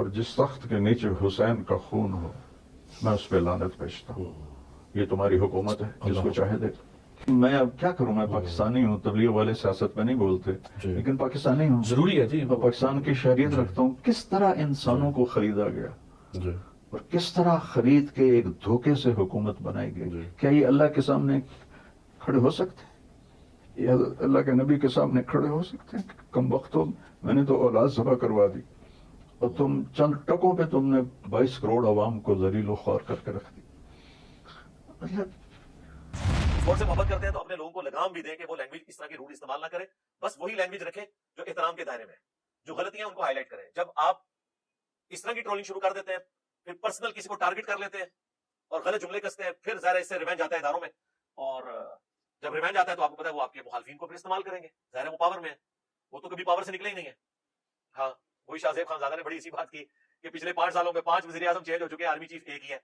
اور جس تخت کے نیچے حسین کا خون ہو میں اس پہ لانت پیشتا ہوں یہ تمہاری حکومت ہے جس کو چاہے دے میں اب کیا کروں میں پاکستانی ہوں تبلیغ والے سیاست میں نہیں بولتے۔ لیکن پاکستانی ہوں ضروری ہے جی میں پاکستان کی شہریت رکھتا ہوں کس طرح انسانوں کو خریدا گیا اور کس طرح خرید کے ایک دھوکے سے حکومت بنائی۔ گئی کیا یہ اللہ کے سامنے کھڑے ہو سکتے یہ اللہ کے نبی کے سامنے کھڑے ہو سکتے ہیں کم وقتوں میں نے تو اولاد ذبح کروا دی اور تم چند ٹکوں پہ تم نے بائیس کروڑ عوام کو ذلیل و خوار کر کے رکھ دی۔ مطلب اسپورٹ سے محبت کرتے ہیں تو اپنے لوگوں کو لگام بھی دیں کہ وہ لینگویج اس طرح کی روڈ استعمال نہ کرے بس وہی لینگویج رکھیں جو احترام کے دائرے میں ہے، جو غلطیاں ان کو ہائی لائٹ کریں۔ جب آپ اس طرح کی ٹرولنگ شروع کر دیتے ہیں، پھر پرسنل کسی کو ٹارگٹ کر لیتے ہیں اور غلط جملے کستے ہیں، پھر ظاہر اس سے ریونج آتا ہے اداروں میں۔ اور جب ریونج آتا ہے تو آپ کو پتا ہے وہ آپ کے مخالفین کو پھر استعمال کریں گے۔ ظاہر ہے وہ پاور میں ہے، وہ تو کبھی پاور سے نکلے ہی نہیں ہے ہاں وہی شاہ زیب خان زادہ نے بڑی اسی بات کی کہ پچھلے پانچ سالوں میں پانچ وزیر اعظم چینج ہو چکے ہیں آرمی چیف ایک ہی ہے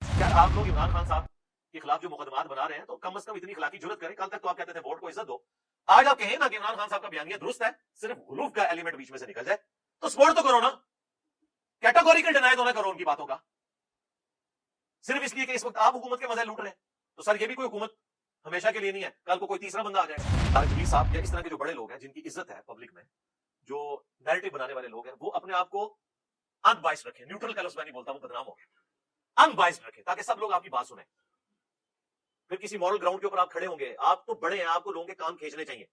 کیا آپ لوگ عمران خان صاحب کے خلاف جو مقدمات بنا رہے ہیں تو کم از کم اتنی اخلاقی جرت کریں؟ کل تک تو آپ کہتے تھے ووٹ کو عزت دو۔ آج آپ کہیں نا کہ عمران خان صاحب کا بیانیہ درست ہے، صرف غلوف کا ایلیمنٹ بیچ میں سے نکل جائے۔ تو سپورٹ تو کرو نا۔ کیٹاگوریکل ڈینائی تو نہ کرو ان کی باتوں کا۔ صرف اس لیے کہ اس وقت آپ حکومت کے مزے لوٹ رہے ہیں۔ تو سر یہ بھی کوئی حکومت ہمیشہ کے لیے نہیں ہے۔ کل کو کوئی تیسرا بندہ آ جائے۔ گا جمیل صاحب یا اس طرح کے جو بڑے لوگ ہیں جن کی عزت ہے پبلک میں، جو نیریٹو بنانے والے لوگ ہیں، وہ اپنے آپ کو ان بائس رکھیں۔ نیوٹرل کا لفظ میں نہیں بولتا، وہ بدنام ہو گیا۔ ان بائس رکھیں تاکہ سب لوگ آپ کی بات سنیں۔ پھر کسی مورل گراؤنڈ کے اوپر آپ کھڑے ہوں گے، آپ تو بڑے ہیں، آپ کو لوگوں کے کام کھینچنے چاہیے۔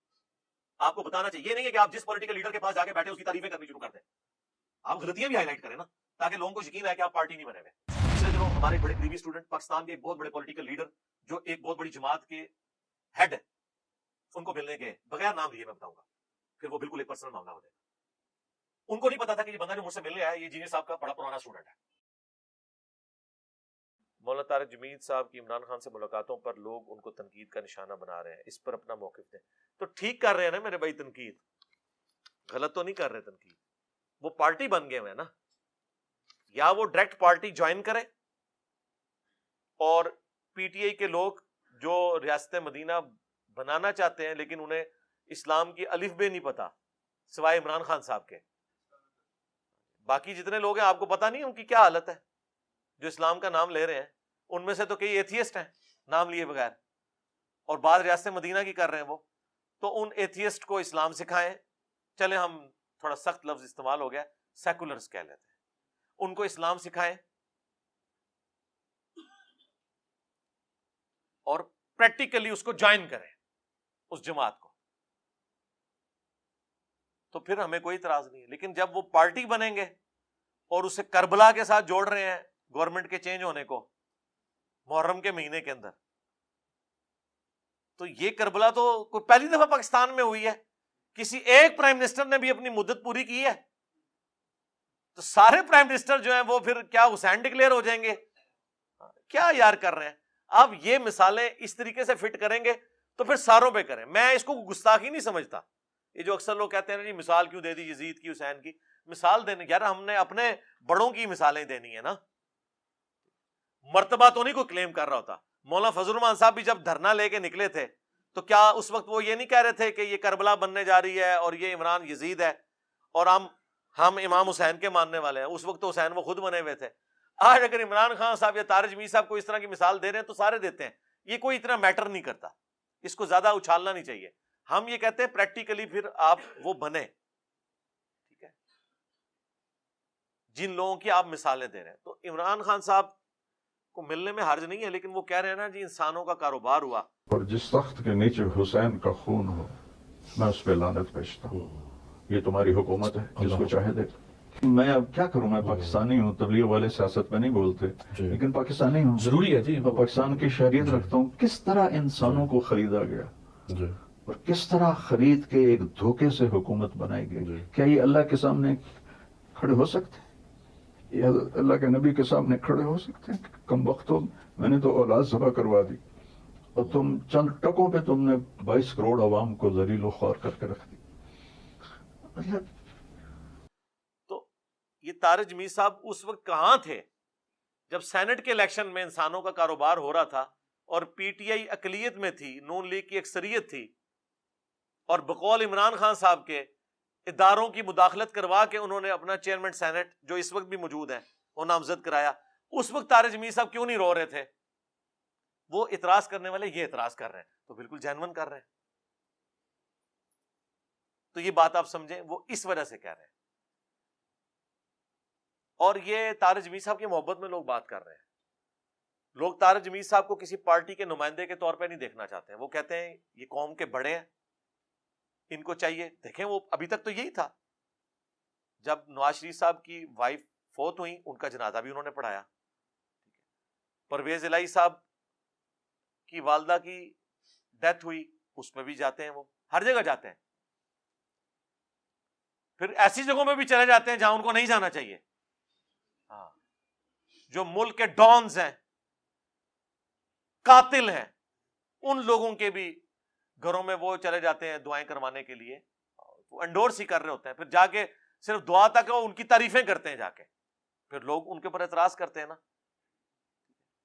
آپ کو بتانا چاہیے، یہ نہیں ہے کہ آپ جس پولیٹیکل لیڈر کے پاس جا کے بیٹھے، اس کی تعریفیں کرنی شروع کر دیں۔ آپ غلطیاں بھی ہائی لائٹ کریں نا، تاکہ لوگوں کو یقین ہے کہ آپ پارٹی نہیں بنے ہوئے۔ پچھلے دنوں ہمارے بڑے قریبی اسٹوڈنٹ پاکستان کے ایک بہت بڑے پولیٹیکل لیڈر جو ایک بہت بڑی جماعت کے ہیڈ ہے ان کو ملنے کے بغیر نام لیے میں بتاؤں گا۔ پھر وہ بالکل ایک پرسنل معاملہ ہو جائے۔ گا ان کو نہیں پتا تھا کہ یہ بندہ جو مجھ سے ملنے آیا یہ جینئر صاحب کا بڑا پرانا اسٹوڈنٹ ہے۔ مولانا طارق جمید صاحب کی عمران خان سے ملاقاتوں پر لوگ ان کو تنقید کا نشانہ بنا رہے ہیں۔ اس پر اپنا موقف دیں۔ تو ٹھیک کر رہے ہیں نا میرے بھائی تنقید؟ غلط تو نہیں کر رہے تنقید۔ وہ پارٹی بن گئے ہوئے نا۔ یا وہ ڈائریکٹ پارٹی جوائن کرے اور پی ٹی آئی کے لوگ جو ریاست مدینہ بنانا چاہتے ہیں، لیکن انہیں اسلام کی الف بے نہیں پتا، سوائے عمران خان صاحب کے۔ باقی جتنے لوگ ہیں، آپ کو پتا نہیں ان کی کیا حالت ہے؟ جو اسلام کا نام لے رہے ہیں، ان میں سے تو کئی ایتھیسٹ ہیں، نام لیے بغیر۔ اور بعض ریاست مدینہ کی کر رہے ہیں وہ۔ تو ان ایتھیسٹ کو اسلام سکھائیں۔ چلے ہم تھوڑا سخت لفظ استعمال ہو گیا سیکولرز کہہ لیتے ہیں۔ ان کو اسلام سکھائیں۔ اور پریکٹیکلی اس کو جوائن کریں، اس جماعت کو۔ تو پھر ہمیں کوئی اعتراض نہیں ہے۔ لیکن جب وہ پارٹی بنیں گے اور اسے کربلا کے ساتھ جوڑ رہے ہیں گورنمنٹ کے چینج ہونے کو، محرم کے مہینے کے اندر، تو یہ کربلا تو کوئی پہلی دفعہ پاکستان میں ہوئی ہے۔ کسی ایک پرائم منسٹر نے بھی اپنی مدت پوری کی ہے۔ تو سارے پرائم منسٹر جو ہیں وہ پھر کیا حسین ڈکلیئر ہو جائیں گے؟ کیا یار کر رہے ہیں؟ آپ یہ مثالیں اس طریقے سے فٹ کریں گے تو پھر ساروں پہ کریں۔ میں اس کو گستاخی نہیں سمجھتا۔ یہ جو اکثر لوگ کہتے ہیں جی مثال کیوں دے دی یزید کی، حسین کی؟ مثال دینے، یار ہم نے اپنے بڑوں کی مثالیں دینی ہے نا۔ مرتبہ تو نہیں کوئی کلیم کر رہا ہوتا۔ مولانا فضل الرحمان صاحب بھی جب دھرنا لے کے نکلے تھے، تو کیا اس وقت وہ یہ نہیں کہہ رہے تھے کہ یہ کربلا بننے جا رہی ہے اور یہ عمران یزید ہے اور ہم ہم امام حسین کے ماننے والے ہیں۔ اس وقت تو حسین وہ خود بنے ہوئے تھے۔ آج اگر عمران خان صاحب یا تارج میر صاحب کو اس طرح کی مثال دے رہے ہیں تو سارے دیتے ہیں۔ یہ کوئی اتنا میٹر نہیں کرتا۔ اس کو زیادہ اچھالنا نہیں چاہیے۔ ہم یہ کہتے ہیں پریکٹیکلی پھر آپ وہ بنے ٹھیک ہے؟ جن لوگوں کی آپ مثالیں دے رہے ہیں۔ تو عمران خان صاحب کو ملنے میں حرج نہیں ہے لیکن وہ کہہ رہے ہیں نا جی انسانوں کا کاروبار ہوا۔ اور جس تخت کے نیچے حسین کا خون ہو میں اس پہ لانت پیشتا ہوں۔ یہ تمہاری حکومت ہے جس کو چاہے دے میں اب کیا کروں؟ میں پاکستانی ہوں تبلیغ والے سیاست میں نہیں بولتے جی۔ لیکن پاکستانی ہوں۔ ضروری ہے جی۔ میں پاکستان کی شہریت رکھتا ہوں۔ کس طرح انسانوں کو خریدا گیا؟ جی۔ اور کس طرح خرید کے ایک دھوکے سے حکومت بنائی گئی؟ جی۔ کیا یہ اللہ کے سامنے کھڑے ہو سکتے ہیں؟ یہ اللہ کے نبی کے سامنے کھڑے ہو سکتے ہیں؟ کم وقتوں میں نے تو اولاد ذبح کروا دی اور تم چند ٹکوں پہ تم نے بائیس کروڑ عوام کو ذلیل و خوار کر کے رکھ دی۔ مطلب تو یہ تارج میر صاحب اس وقت کہاں تھے؟ جب سینٹ کے الیکشن میں انسانوں کا کاروبار ہو رہا تھا اور پی ٹی آئی اقلیت میں تھی نون لیگ کی اکثریت تھی اور بقول عمران خان صاحب کے اداروں کی مداخلت کروا کے انہوں نے اپنا چیئرمین سینٹ جو اس وقت بھی موجود ہے وہ نامزد کرایا۔ اس وقت تارے جمیل صاحب کیوں نہیں رو رہے تھے؟ وہ اعتراض کرنے والے یہ اعتراض کر رہے ہیں۔ تو بالکل جینون کر رہے ہیں۔ تو یہ بات آپ سمجھیں، وہ اس وجہ سے کہہ رہے ہیں۔ اور یہ تارے جمیل صاحب کی محبت میں لوگ بات کر رہے ہیں۔ لوگ تارے جمیل صاحب کو کسی پارٹی کے نمائندے کے طور پہ نہیں دیکھنا چاہتے۔ ہیں وہ کہتے ہیں، یہ قوم کے بڑے ہیں۔ ان کو چاہیے۔ دیکھیں وہ ابھی تک تو یہی تھا۔ جب نواز شریف صاحب کی وائف فوت ہوئی ان کا جنازہ بھی انہوں نے پڑھایا۔ پرویز الہی صاحب کی والدہ کی ڈیتھ ہوئی، اس میں بھی جاتے ہیں وہ۔ ہر جگہ جاتے ہیں۔ پھر ایسی جگہوں میں بھی چلے جاتے ہیں جہاں ان کو نہیں جانا چاہیے۔ ہاں۔ جو ملک کے ڈونز ہیں، قاتل ہیں، ان لوگوں کے بھی گھروں میں وہ چلے جاتے ہیں دعائیں کروانے کے لیے انڈورس ہی کر رہے ہوتے ہیں۔ پھر جا کے صرف دعا تک وہ ان کی تعریفیں کرتے ہیں جا کے۔ پھر لوگ ان کے اوپر اعتراض کرتے ہیں نا۔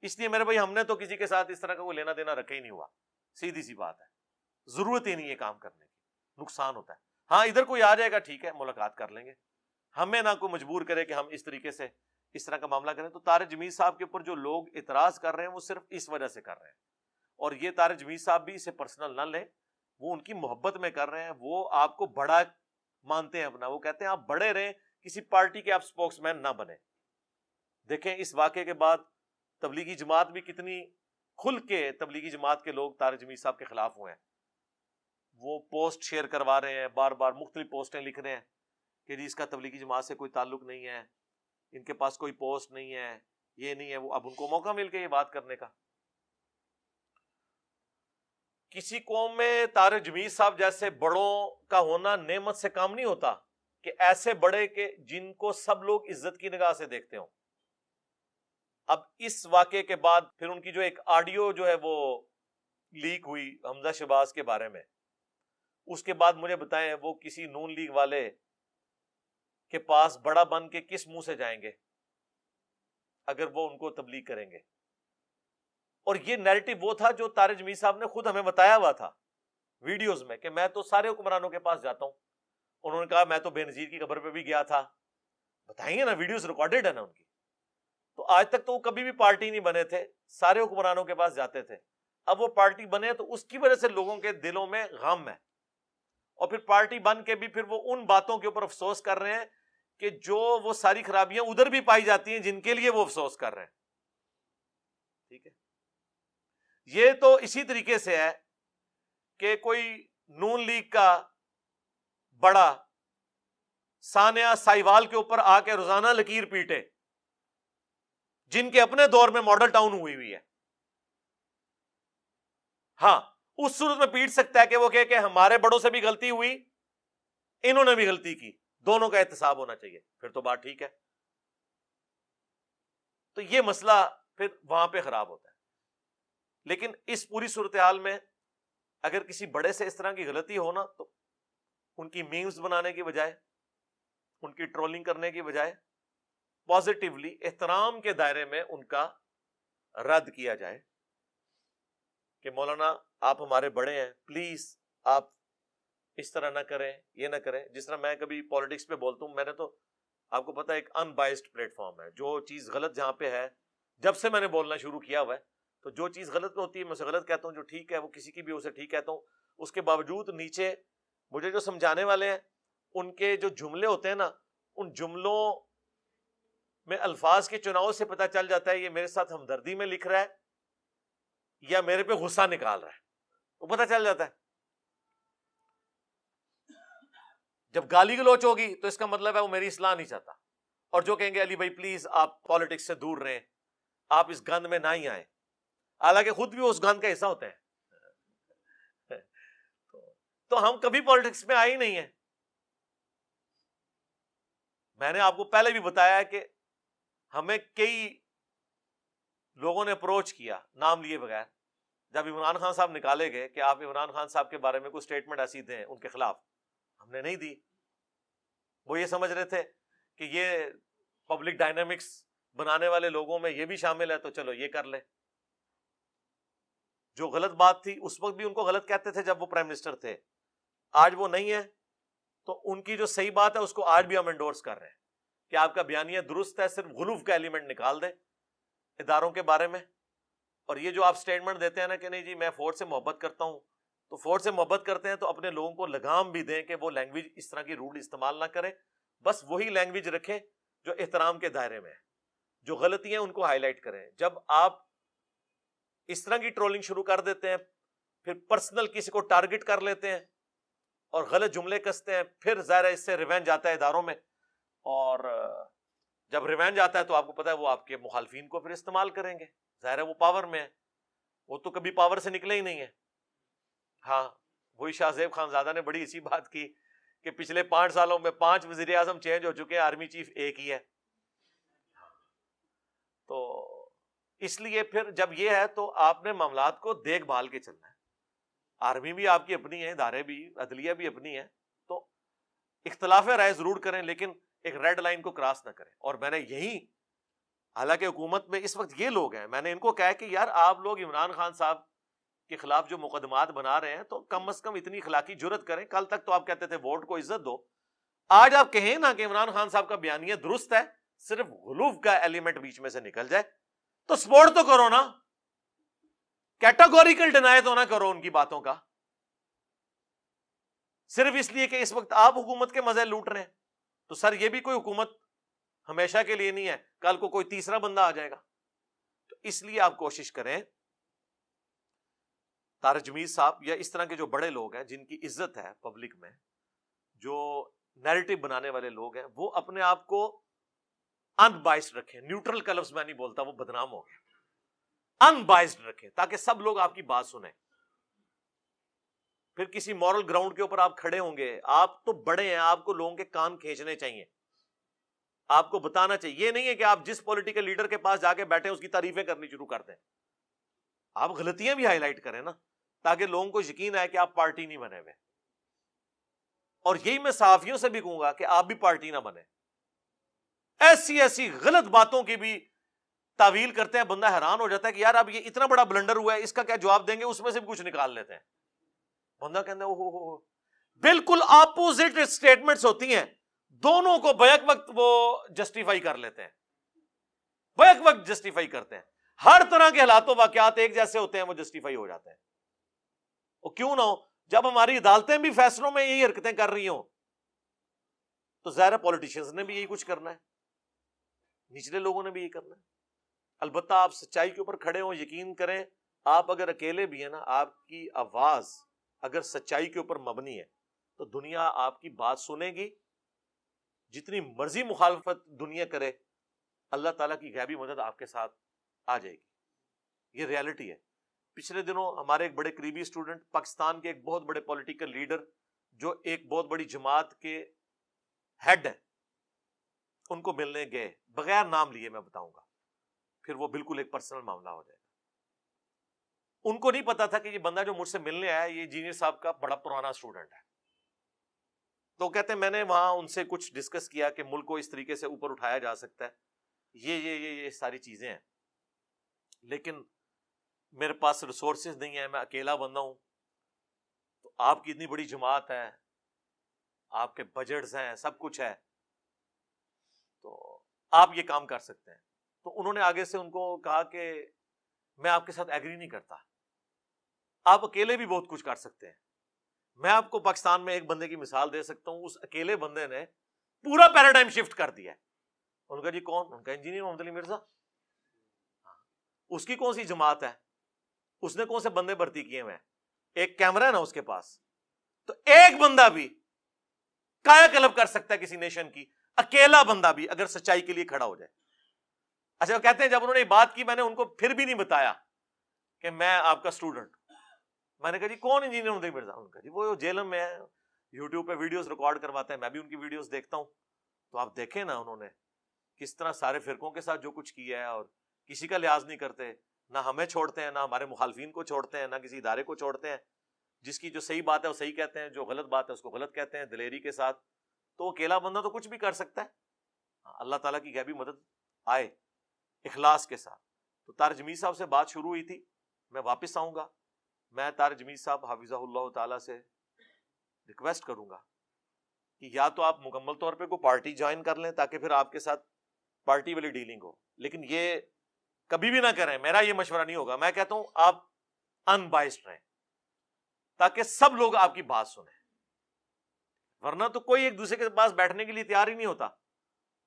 اس لیے میرے بھائی، ہم نے تو کسی کے ساتھ اس طرح کا کوئی لینا دینا رکھا ہی نہیں ہوا۔ سیدھی سی بات ہے۔ ضرورت ہی نہیں ہے کام کرنے کی۔ نقصان ہوتا ہے۔ ہاں ادھر کوئی آ جائے گا، ٹھیک ہے، ملاقات کر لیں گے۔ ہمیں نہ کوئی مجبور کرے کہ ہم اس طریقے سے اس طرح کا معاملہ کریں۔ تو تارے جمیل صاحب کے اوپر جو لوگ اعتراض کر رہے ہیں، وہ صرف اس وجہ سے کر رہے ہیں۔ اور یہ تارے جمیل صاحب بھی اسے پرسنل نہ لیں، وہ ان کی محبت میں کر رہے ہیں، وہ آپ کو بڑا مانتے ہیں اپنا، وہ کہتے ہیں آپ بڑے رہیں، کسی پارٹی کے آپ اسپوکس مین نہ بنے دیکھیں اس واقعے کے بعد تبلیغی جماعت بھی کتنی کھل کے تبلیغی جماعت کے لوگ تارے جمیل صاحب کے خلاف ہوئے ہیں۔ وہ پوسٹ شیئر کروا رہے ہیں، بار بار مختلف پوسٹیں لکھ رہے ہیں کہ جی اس کا تبلیغی جماعت سے کوئی تعلق نہیں ہے، ان کے پاس کوئی پوسٹ نہیں ہے، یہ نہیں ہے، وہ اب ان کو موقع مل کے یہ بات کرنے کا۔ کسی قوم میں تارے جمیل صاحب جیسے بڑوں کا ہونا نعمت سے کام نہیں ہوتا کہ ایسے بڑے کہ جن کو سب لوگ عزت کی نگاہ سے دیکھتے ہوں۔ اب اس واقعے کے بعد پھر ان کی جو ایک آڈیو جو ہے وہ لیک ہوئی حمزہ شباز کے بارے میں۔ اس کے بعد مجھے بتائیں وہ کسی نون لیگ والے کے پاس بڑا بن کے کس منہ سے جائیں گے؟ اگر وہ ان کو تبلیغ کریں گے۔ اور یہ نیریٹو وہ تھا جو تارے جمی صاحب نے خود ہمیں بتایا ہوا تھا ویڈیوز میں کہ میں تو سارے حکمرانوں کے پاس جاتا ہوں۔ انہوں نے کہا میں تو بے نظیر کی خبر پہ بھی گیا تھا۔ بتائیں گے نا ویڈیوز ریکارڈیڈ ہے نا ان کی؟ تو آج تک تو وہ کبھی بھی پارٹی نہیں بنے تھے، سارے حکمرانوں کے پاس جاتے تھے۔ اب وہ پارٹی بنے تو اس کی وجہ سے لوگوں کے دلوں میں غم ہے۔ اور پھر پارٹی بن کے بھی پھر وہ ان باتوں کے اوپر افسوس کر رہے ہیں کہ جو وہ ساری خرابیاں ادھر بھی پائی جاتی ہیں جن کے لیے وہ افسوس کر رہے ہیں۔ ٹھیک ہے؟ یہ تو اسی طریقے سے ہے کہ کوئی نون لیگ کا بڑا سانیہ سائیوال کے اوپر آ کے روزانہ لکیر پیٹے، جن کے اپنے دور میں ماڈل ٹاؤن ہوئی ہوئی ہے۔ ہاں اس صورت میں پیٹ سکتا ہے کہ وہ کہ ہمارے بڑوں سے بھی غلطی ہوئی، انہوں نے بھی غلطی کی۔ دونوں کا احتساب ہونا چاہیے۔ پھر تو بات ٹھیک ہے۔ تو یہ مسئلہ پھر وہاں پہ خراب ہوتا ہے۔ لیکن اس پوری صورتحال میں اگر کسی بڑے سے اس طرح کی غلطی ہو نا تو ان کی میمز بنانے کی بجائے، ان کی ٹرولنگ کرنے کی بجائے پازیٹیولی احترام کے دائرے میں ان کا رد کیا جائے کہ مولانا آپ ہمارے بڑے ہیں پلیز آپ اس طرح نہ کریں، یہ نہ کریں۔ جس طرح میں کبھی پالیٹکس پہ بولتا ہوں، میں نے تو آپ کو پتا ایک ان بائسڈ پلیٹ فارم ہے۔ جو چیز غلط جہاں پہ ہے، جب سے میں نے بولنا شروع کیا ہوا ہے تو جو چیز غلط ہوتی ہے، میں اسے غلط کہتا ہوں، جو ٹھیک ہے، وہ کسی کی بھی اسے ٹھیک کہتا ہوں۔ اس کے باوجود نیچے مجھے جو سمجھانے والے ہیں، ان کے جو جملے ہوتے ہیں نا، ان جملوں میں الفاظ کے چناؤ سے پتا چل جاتا ہے، یہ میرے ساتھ ہمدردی میں لکھ رہا ہے یا میرے پہ غصہ نکال رہا ہے۔ وہ پتا چل جاتا ہے۔ جب گالی گلوچ ہوگی تو اس کا مطلب ہے وہ میری اصلاح نہیں چاہتا۔ اور جو کہیں گے، علی بھائی، پلیز آپ پالیٹکس سے دور رہیں۔ آپ اس گند میں نہ ہی آئیں۔ حالانکہ خود بھی اس گند کا حصہ ہوتے ہیں۔ تو ہم کبھی پالیٹکس میں آئے ہی نہیں ہیں۔ میں نے آپ کو پہلے بھی بتایا کہ ہمیں کئی لوگوں نے اپروچ کیا، نام لیے بغیر۔ جب عمران خان صاحب نکالے گئے کہ آپ عمران خان صاحب کے بارے میں کوئی اسٹیٹمنٹ ایسی دیں ان کے خلاف، ہم نے نہیں دی۔ وہ یہ سمجھ رہے تھے کہ یہ پبلک ڈائنامکس بنانے والے لوگوں میں یہ بھی شامل ہے، تو چلو یہ کر لے جو غلط بات تھی، اس وقت بھی ان کو غلط کہتے تھے جب وہ پرائم منسٹر تھے۔ آج وہ نہیں ہے تو ان کی جو صحیح بات ہے، اس کو آج بھی ہم انڈورس کر رہے ہیں کہ آپ کا بیانیہ درست ہے، صرف غلوف کا ایلیمنٹ نکال دیں اداروں کے بارے میں۔ اور یہ جو آپ اسٹیٹمنٹ دیتے ہیں نا کہ نہیں جی میں فورٹ سے محبت کرتا ہوں، تو فورٹ سے محبت کرتے ہیں تو اپنے لوگوں کو لگام بھی دیں کہ وہ لینگویج اس طرح کی روڈ استعمال نہ کرے بس وہی لینگویج رکھیں جو احترام کے دائرے میں ہے جو غلطی ہیں ان کو ہائی لائٹ کریں۔ جب آپ اس طرح کی ٹرولنگ شروع کر دیتے ہیں، پھر پرسنل کسی کو ٹارگٹ کر لیتے ہیں اور غلط جملے کستے ہیں، پھر ظاہر ہے اس سے ریوینج آتا ہے اداروں میں۔ اور جب ریوینج آتا ہے تو آپ کو پتا ہے وہ آپ کے مخالفین کو پھر استعمال کریں گے۔ ظاہر ہے وہ پاور میں ہے۔ وہ تو کبھی پاور سے نکلے ہی نہیں ہے ہاں وہی شاہ زیب خان زادہ نے بڑی اسی بات کی کہ پچھلے پانچ سالوں میں پانچ وزیر اعظم چینج ہو چکے ہیں آرمی چیف ایک ہی ہے۔ تو اس لیے پھر جب یہ ہے تو آپ نے معاملات کو دیکھ بھال کے چلنا ہے۔ آرمی بھی آپ کی اپنی ہے، ادارے بھی، عدلیہ بھی اپنی ہے۔ تو اختلاف رائے ضرور کریں، لیکن ایک ریڈ لائن کو کراس نہ کریں۔ اور میں نے یہی، حالانکہ حکومت میں اس وقت یہ لوگ ہیں، میں نے ان کو کہا کہ یار آپ لوگ عمران خان صاحب کے خلاف جو مقدمات بنا رہے ہیں تو کم از کم اتنی اخلاقی جرت کریں۔ کل تک تو آپ کہتے تھے ووٹ کو عزت دو۔ آج آپ کہیں نا کہ عمران خان صاحب کا بیانیہ درست ہے، صرف غلوف کا ایلیمنٹ بیچ میں سے نکل جائے۔ تو سپورٹ تو کرو نا۔ کیٹاگوریکل ڈینائی تو نہ کرو ان کی باتوں کا۔ صرف اس لیے کہ اس وقت آپ حکومت کے مزے لوٹ رہے ہیں۔ تو سر، یہ بھی کوئی حکومت ہمیشہ کے لیے نہیں ہے۔ کل کو کوئی تیسرا بندہ آ جائے گا۔ تو اس لیے آپ کوشش کریں۔ تارجمی صاحب یا اس طرح کے جو بڑے لوگ ہیں، جن کی عزت ہے پبلک میں، جو نیریٹو بنانے والے لوگ ہیں، وہ اپنے آپ کو ان بائسڈ رکھیں نیوٹرل کلرس میں نہیں بولتا، وہ بدنام ہو۔ گیا ان بائسڈ رکھیں تاکہ سب لوگ آپ کی بات سنیں۔ پھر کسی مورل گراؤنڈ کے اوپر آپ کھڑے ہوں گے۔ آپ تو بڑے ہیں، آپ کو لوگوں کے کان کھینچنے چاہیے۔ آپ کو بتانا چاہیے۔ یہ نہیں ہے کہ آپ جس پولیٹیکل لیڈر کے پاس جا کے بیٹھے اس کی تعریفیں کرنی شروع کر دیں۔ آپ غلطیاں بھی ہائی لائٹ کریں نا، تاکہ لوگوں کو یقین آئے کہ آپ پارٹی نہیں بنے ہوئے۔ اور یہی میں صحافیوں سے بھی کہوں گا کہ آپ بھی پارٹی نہ بنے ایسی ایسی غلط باتوں کی بھی تعویل کرتے ہیں، بندہ حیران ہو جاتا ہے کہ یار اب یہ اتنا بڑا بلنڈر ہوا ہے، اس کا کیا جواب دیں گے؟ اس میں سے بھی کچھ نکال لیتے ہیں۔ بندہ کہتے ہیں بالکل اپوزٹ اسٹیٹمنٹس ہوتی ہیں۔ دونوں کو بیک وقت وہ جسٹیفائی کر لیتے ہیں۔ بیک وقت جسٹیفائی کرتے ہیں۔ ہر طرح کے حالات و واقعات ایک جیسے ہوتے ہیں، وہ جسٹیفائی ہو جاتے ہیں۔ وہ کیوں نہ ہو؟ جب ہماری عدالتیں بھی فیصلوں میں یہی حرکتیں کر رہی ہوں، تو ظاہر پالیٹیشینس نے بھی یہی کچھ کرنا ہے۔ نچلے لوگوں نے بھی یہی کرنا ہے۔ البتہ آپ سچائی کے اوپر کھڑے ہوں، یقین کریں، آپ اگر اکیلے بھی ہیں نا، آپ کی آواز اگر سچائی کے اوپر مبنی ہے، تو دنیا آپ کی بات سنے گی۔ جتنی مرضی مخالفت دنیا کرے، اللہ تعالیٰ کی غیبی مدد آپ کے ساتھ آ جائے گی۔ یہ ریالٹی ہے۔ پچھلے دنوں ہمارے ایک بڑے قریبی اسٹوڈنٹ، پاکستان کے ایک بہت بڑے پولیٹیکل لیڈر جو ایک بہت بڑی جماعت کے ہیڈ ہیں ان کو ملنے گئے، بغیر نام لیے میں بتاؤں گا۔ پھر وہ بالکل ایک پرسنل معاملہ ہو جائے گا۔ ان کو نہیں پتا تھا کہ یہ بندہ جو مجھ سے ملنے آیا، یہ انجینئر صاحب کا بڑا پرانا اسٹوڈنٹ ہے۔ تو کہتے ہیں، میں نے وہاں ان سے کچھ ڈسکس کیا کہ ملک کو اس طریقے سے اوپر اٹھایا جا سکتا ہے۔ یہ یہ یہ یہ ساری چیزیں ہیں۔ لیکن میرے پاس ریسورسز نہیں ہیں، میں اکیلا بندہ ہوں۔ تو آپ کی اتنی بڑی جماعت ہے، آپ کے بجٹس ہیں، سب کچھ ہے۔ آپ یہ کام کر سکتے ہیں۔ تو انہوں نے آگے سے ان کو کہا کہ میں آپ کے ساتھ ایگری نہیں کرتا۔ آپ اکیلے بھی بہت کچھ کر سکتے ہیں۔ میں آپ کو پاکستان میں ایک بندے کی مثال دے سکتا ہوں۔ اس اکیلے بندے نے پورا پیراڈائم شفٹ کر دیا ان کا جی کون؟ ان کا انجینئر محمد علی مرزا ہاں۔ اس کی کون سی جماعت ہے؟ اس نے کون سے بندے بھرتی کیے ہوئے ایک کیمرہ ہے نا اس کے پاس۔ تو ایک بندہ بھی کایا کلب کر سکتا ہے کسی نیشن کی۔ اکیلا بندہ بھی اگر سچائی کے لیے کھڑا ہو جائے۔ اچھا وہ کہتے ہیں، جب انہوں نے بات کی، میں نے ان کو پھر بھی نہیں بتایا کہ میں آپ کا اسٹوڈنٹ میں نے کہا جی کون انجینئر ہوں مرزا ان کا جی وہ جیلم میں ہے یوٹیوب پہ ویڈیوز ریکارڈ کرواتے ہیں۔ میں بھی ان کی ویڈیوز دیکھتا ہوں۔ تو آپ دیکھیں نا انہوں نے کس طرح سارے فرقوں کے ساتھ جو کچھ کیا ہے اور کسی کا لحاظ نہیں کرتے۔ نہ ہمیں چھوڑتے ہیں، نہ ہمارے مخالفین کو چھوڑتے ہیں، نہ کسی ادارے کو چھوڑتے ہیں۔ جس کی جو صحیح بات ہے، وہ صحیح کہتے ہیں، جو غلط بات ہے، اس کو غلط کہتے ہیں۔ دلیری کے ساتھ تو اکیلا بندہ تو کچھ بھی کر سکتا ہے۔ اللہ تعالیٰ کی غیبی مدد آئے اخلاص کے ساتھ۔ تو تارجمی صاحب سے بات شروع ہوئی تھی۔ میں واپس آؤں گا۔ میں تارجمی صاحب حافظ اللہ تعالیٰ سے ریکویسٹ کروں گا کہ یا تو آپ مکمل طور پہ کوئی پارٹی جوائن کر لیں تاکہ پھر آپ کے ساتھ پارٹی والی ڈیلنگ ہو۔ لیکن یہ کبھی بھی نہ کریں۔ میرا یہ مشورہ نہیں ہوگا۔ میں کہتا ہوں آپ ان بائسڈ رہیں تاکہ سب لوگ آپ کی بات سنیں۔ ورنہ تو کوئی ایک دوسرے کے پاس بیٹھنے کے لیے تیار ہی نہیں ہوتا۔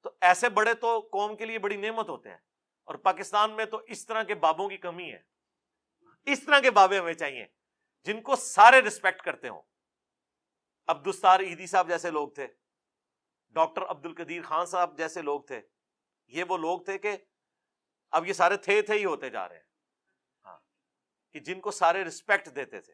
تو ایسے بڑے تو قوم کے لیے بڑی نعمت ہوتے ہیں۔ اور پاکستان میں تو اس طرح کے بابوں کی کمی ہے۔ اس طرح کے بابے ہمیں چاہیے جن کو سارے ریسپیکٹ کرتے ہوں۔ عبدالستار عیدی صاحب جیسے لوگ تھے۔ ڈاکٹر عبد القدیر خان صاحب جیسے لوگ تھے۔ یہ وہ لوگ تھے کہ اب یہ سارے تھے تھے ہی ہوتے جا رہے ہیں۔ ہاں کہ جن کو سارے رسپیکٹ دیتے تھے۔